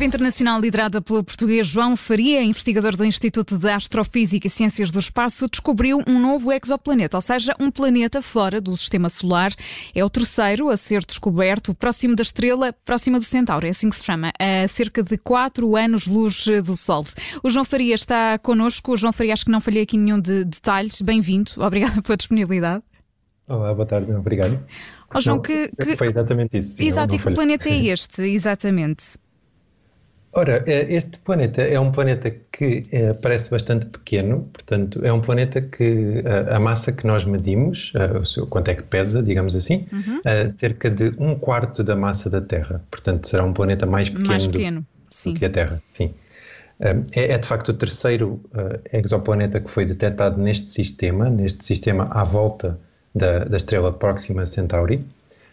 iniciativa internacional liderada pelo português João Faria, investigador do Instituto de Astrofísica e Ciências do Espaço, descobriu um novo exoplaneta, ou seja, um planeta fora do sistema solar. É o terceiro a ser descoberto, próximo da estrela, próxima do Centauro, é assim que se chama, a cerca de 4 anos-luz do Sol. O João Faria está connosco. O João Faria, acho que não falhei aqui nenhum de detalhes. Bem-vindo, obrigada pela disponibilidade. Olá, boa tarde, obrigado. Oh, João, não, que, que, Foi exatamente isso. Exato, e que planeta é este, exatamente? Ora, é, este planeta é um planeta que é, parece bastante pequeno, portanto, é um planeta que a, a massa que nós medimos, a, seu, quanto é que pesa, digamos assim, uhum. a, cerca de um quarto da massa da Terra. Portanto, será um planeta mais pequeno, mais pequeno do, do que a Terra. Sim. É, é, de facto o terceiro exoplaneta que foi detectado neste sistema, neste sistema à volta da, da estrela Próxima Centauri.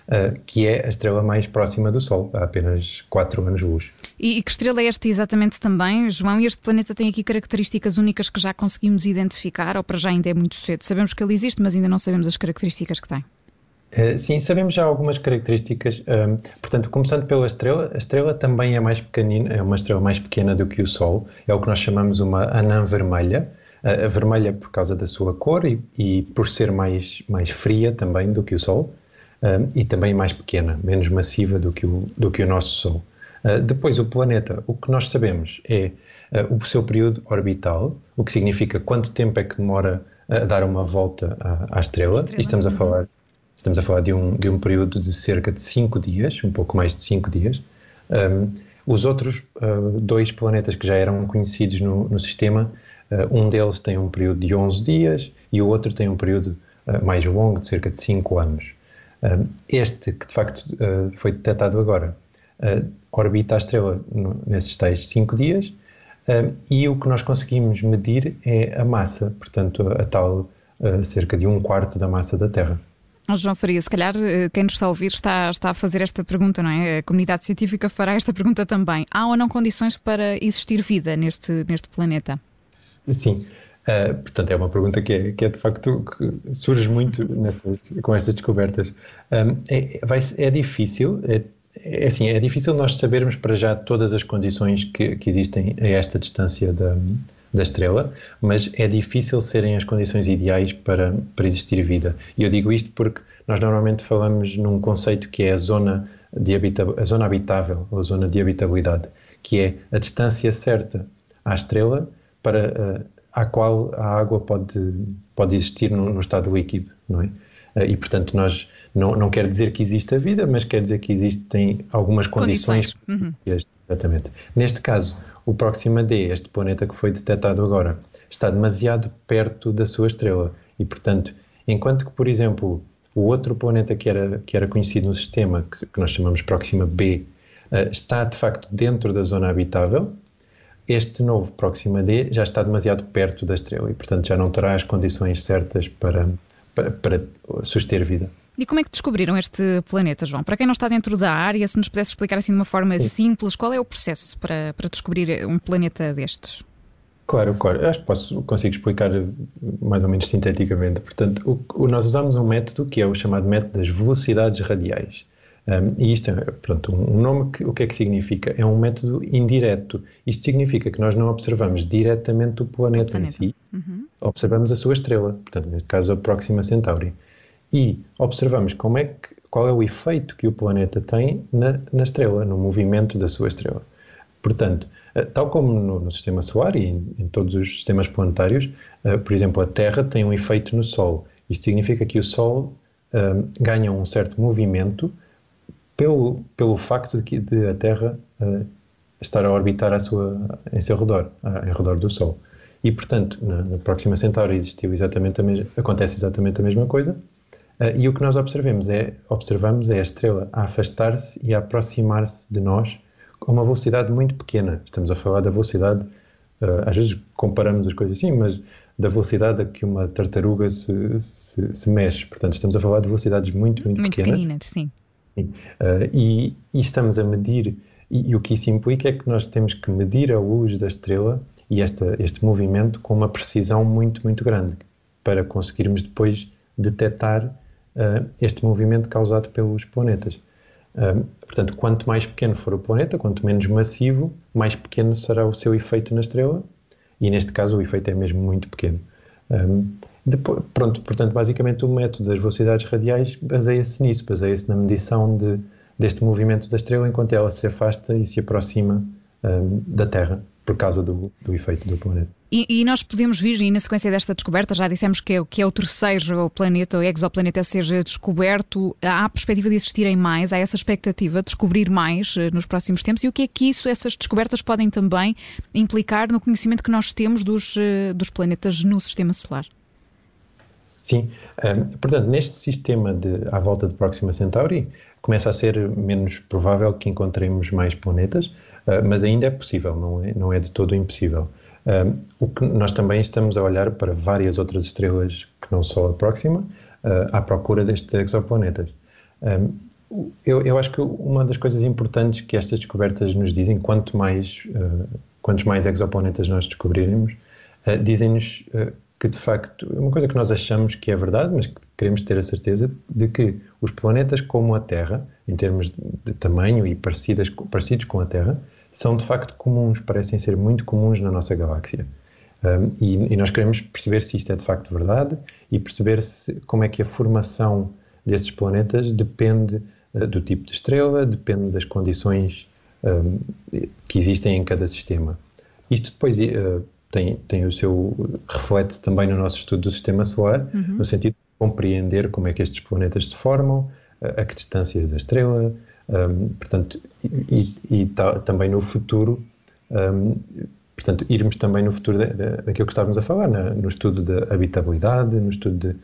Uh, que é a estrela mais próxima do Sol, há apenas 4 anos-luz. E, e, que estrela é esta exatamente também, João? E este planeta tem aqui características únicas que já conseguimos identificar, ou para já ainda é muito cedo? Sabemos que ele existe, mas ainda não sabemos as características que tem. Uh, sim, sabemos já algumas características. Um, portanto, começando pela estrela, a estrela também é mais pequenina, é uma estrela mais pequena do que o Sol, é o que nós chamamos uma anã vermelha a vermelha por causa da sua cor e, e, por ser mais, mais fria também do que o Sol uh, e também mais pequena, menos massiva do que o, do que o nosso Sol. Uh, depois, o planeta, o que nós sabemos é uh, o seu período orbital, o que significa quanto tempo é que demora a dar uma volta à, à estrela. estrela. E estamos a uhum. falar, estamos a falar de, um, de um período de cerca de 5 dias, um pouco mais de 5 dias. Um, os outros dois planetas que já eram conhecidos no, no sistema Uh, um deles tem um período de 11 dias e o outro tem um período uh, mais longo, de cerca de 5 anos. Este, que de facto foi detectado agora, orbita a estrela nesses tais 5 dias e o que nós conseguimos medir é a massa, portanto, a tal cerca de um quarto da massa da Terra. João Faria, se calhar quem nos está a ouvir está, está a fazer esta pergunta, não é? A comunidade científica fará esta pergunta também. Há ou não condições para existir vida neste, neste planeta? Sim. Uh, portanto, é uma pergunta que é, que é de facto que surge muito nestas, com estas descobertas. Um, é, vai, é difícil, é, é assim, é difícil nós sabermos para já todas as condições que, que existem a esta distância da, da estrela, mas é difícil serem as condições ideais para, para existir vida. E eu digo isto porque nós normalmente falamos num conceito que é a zona, de habita a zona habitável, ou a zona de habitabilidade, que é a distância certa à estrela para eh, qual a água pode, pode existir no, no estado líquido, não é? Eh, e, portanto, nós não, não quer dizer que existe a vida, mas quer dizer que existem algumas condições. condições. Uhum. Exatamente. Neste caso, o Próxima D, este planeta que foi detectado agora, está demasiado perto da sua estrela. E, portanto, enquanto que, por exemplo, o outro planeta que era, que era conhecido no sistema, que, que nós chamamos Próxima B, uh, está de facto dentro da zona habitável, este novo Próxima D já está demasiado perto da estrela e, portanto, já não terá as condições certas para, para, para suster vida. E como é que descobriram este planeta, João? Para quem não está dentro da área, se nos pudesse explicar assim de uma forma Sim. simples, qual é o processo para, para descobrir um planeta destes? Claro, claro. Acho que posso, consigo explicar mais ou menos sinteticamente. Portanto, o, o, nós usamos um método que é o chamado método das velocidades radiais. Um, e isto é, pronto, um nome, que, o que é que significa? É um método indireto. Isto significa que nós não observamos diretamente o planeta, planeta. em si, uhum. observamos a sua estrela, portanto, neste caso a Próxima Centauri. E observamos como é que, qual é o efeito que o planeta tem na, na estrela, no movimento da sua estrela. Portanto, eh, tal como no, no sistema solar e em, em, todos os sistemas planetários, uh, por exemplo, a Terra tem um efeito no Sol. Isto significa que o Sol uh, ganha um certo movimento pelo, pelo facto de, que, de a Terra uh, estar a orbitar a sua, em seu redor, uh, em redor do Sol. E, portanto, na, na Próxima Centauri existiu exatamente a mesma, acontece exatamente a mesma coisa, uh, e o que nós observamos é, observamos é a estrela a afastar-se e a aproximar-se de nós com uma velocidade muito pequena. Estamos a falar da velocidade, uh, às vezes comparamos as coisas assim, mas da velocidade a que uma tartaruga se, se, se mexe. Portanto, estamos a falar de velocidades muito, muito, muito pequenas. pequeninas. Sim. Sim. Uh, e, e, estamos a medir, e, e, o que isso implica é que nós temos que medir a luz da estrela e esta, este movimento com uma precisão muito, muito grande para conseguirmos depois detectar uh, este movimento causado pelos planetas. Um, portanto, quanto mais pequeno for o planeta, quanto menos massivo, mais pequeno será o seu efeito na estrela, e neste caso o efeito é mesmo muito pequeno. Depois, pronto, portanto, basicamente o método das velocidades radiais baseia-se nisso, baseia-se na medição de, deste movimento da estrela enquanto ela se afasta e se aproxima um, da Terra por causa do, do efeito do planeta. E, e, nós podemos vir, e na sequência desta descoberta, já dissemos que é, que é o terceiro planeta, o exoplaneta a ser descoberto, há a perspectiva de existirem mais, há essa expectativa de descobrir mais uh, nos próximos tempos, e o que é que isso, essas descobertas podem também implicar no conhecimento que nós temos dos, uh, dos planetas no Sistema Solar? Sim, um, portanto, neste sistema de, à volta de Próxima Centauri, começa a ser menos provável que encontremos mais planetas, uh, mas ainda é possível, não é, não é de todo impossível. Um, o que nós também estamos a olhar para várias outras estrelas que não só a próxima, uh, à procura destes exoplanetas. Um, eu, eu, acho que uma das coisas importantes que estas descobertas nos dizem, quanto mais, uh, quantos mais exoplanetas nós descobrirmos, dizem-nos que de facto, uma coisa que nós achamos que é verdade, mas que queremos ter a certeza de que os planetas como a Terra, em termos de tamanho e parecidas, parecidos com a Terra, são de facto comuns, parecem ser muito comuns na nossa galáxia. Um, e, e, nós queremos perceber se isto é de facto verdade e perceber se, como é que a formação desses planetas depende uh, do tipo de estrela, depende das condições um, que existem em cada sistema. Isto depois uh, tem, tem o seu reflete também no nosso estudo do sistema solar, uhum. no sentido de compreender como é que estes planetas se formam, a, a que distância da estrela, um, portanto, e, e tá, também no futuro, um, portanto, irmos também no futuro daquilo que estávamos a falar, na, no estudo da habitabilidade, no estudo de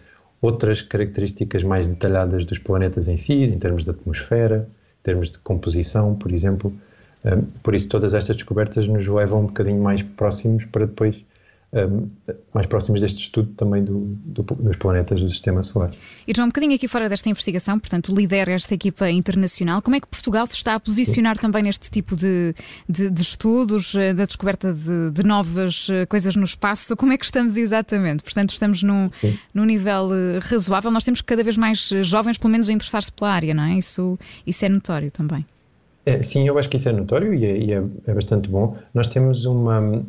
outras características mais detalhadas dos planetas em si, em termos de atmosfera, em termos de composição, por exemplo. Um, por isso, todas estas descobertas nos levam um bocadinho mais próximos para depois um, mais próximos deste estudo também do, do, dos planetas do Sistema Solar. E João, um bocadinho aqui fora desta investigação, portanto, lidera esta equipa internacional, como é que Portugal se está a posicionar Sim. também neste tipo de, de, de estudos, eh, da descoberta de, de, novas eh, coisas no espaço? Como é que estamos exatamente? Portanto, estamos num, num nível eh, razoável, nós temos cada vez mais jovens, pelo menos, a interessar-se pela área, não é? Isso, isso é notório também. É, sim, eu acho que isso é notório e é, e é, é bastante bom. Nós temos uma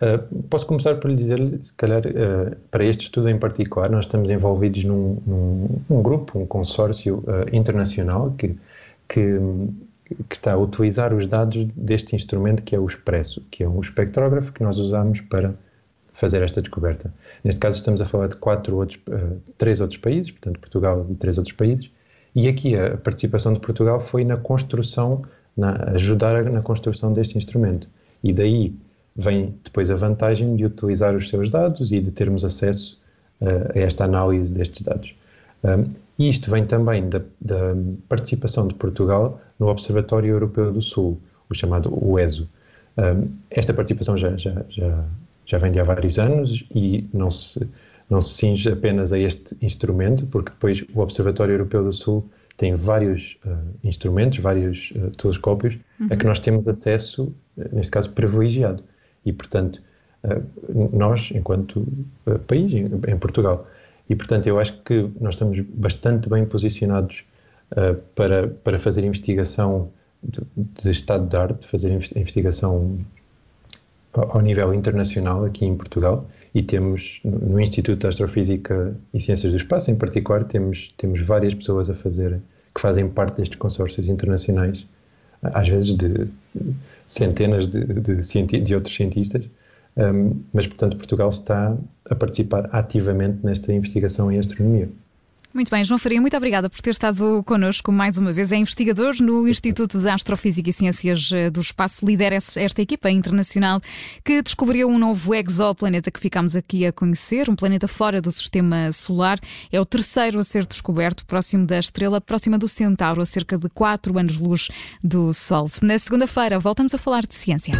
Uh, posso começar por lhe dizer, se calhar, uh, para este estudo em particular, nós estamos envolvidos num, num um grupo, um consórcio uh, internacional que, que, que, está a utilizar os dados deste instrumento que é o Expresso, que é um espectrógrafo que nós usamos para fazer esta descoberta. Neste caso, estamos a falar de quatro outros, três outros países, portanto, Portugal e três outros países, e aqui a participação de Portugal foi na construção, na, ajudar na construção deste instrumento. E daí vem depois a vantagem de utilizar os seus dados e de termos acesso uh, a esta análise destes dados. Um, e isto vem também da, da, participação de Portugal no Observatório Europeu do Sul, o chamado UESO. Um, esta participação já, já, já, já vem de há vários anos e não se, não se cinge apenas a este instrumento, porque depois o Observatório Europeu do Sul tem vários uh, instrumentos, vários uh, telescópios uhum. a que nós temos acesso, neste caso privilegiado e, portanto, eh, nós, enquanto eh, país, em Portugal. E, portanto, eu acho que nós estamos bastante bem posicionados eh, para, para fazer investigação de, de estado de arte, fazer investigação ao nível internacional aqui em Portugal e temos no Instituto de Astrofísica e Ciências do Espaço em particular temos temos várias pessoas a fazer que fazem parte destes consórcios internacionais às vezes de centenas de, de, de outros cientistas, um, mas, portanto, Portugal está a participar ativamente nesta investigação em astronomia. Muito bem, João Faria, muito obrigada por ter estado connosco mais uma vez. É investigador no Instituto de Astrofísica e Ciências eh, do Espaço, lidera esta equipa internacional que descobriu um novo exoplaneta que ficamos aqui a conhecer, um planeta fora do sistema solar. É o terceiro a ser descoberto, próximo da estrela, próxima do Centauro, a cerca de 4 anos-luz do Sol. Na segunda-feira, voltamos a falar de ciência.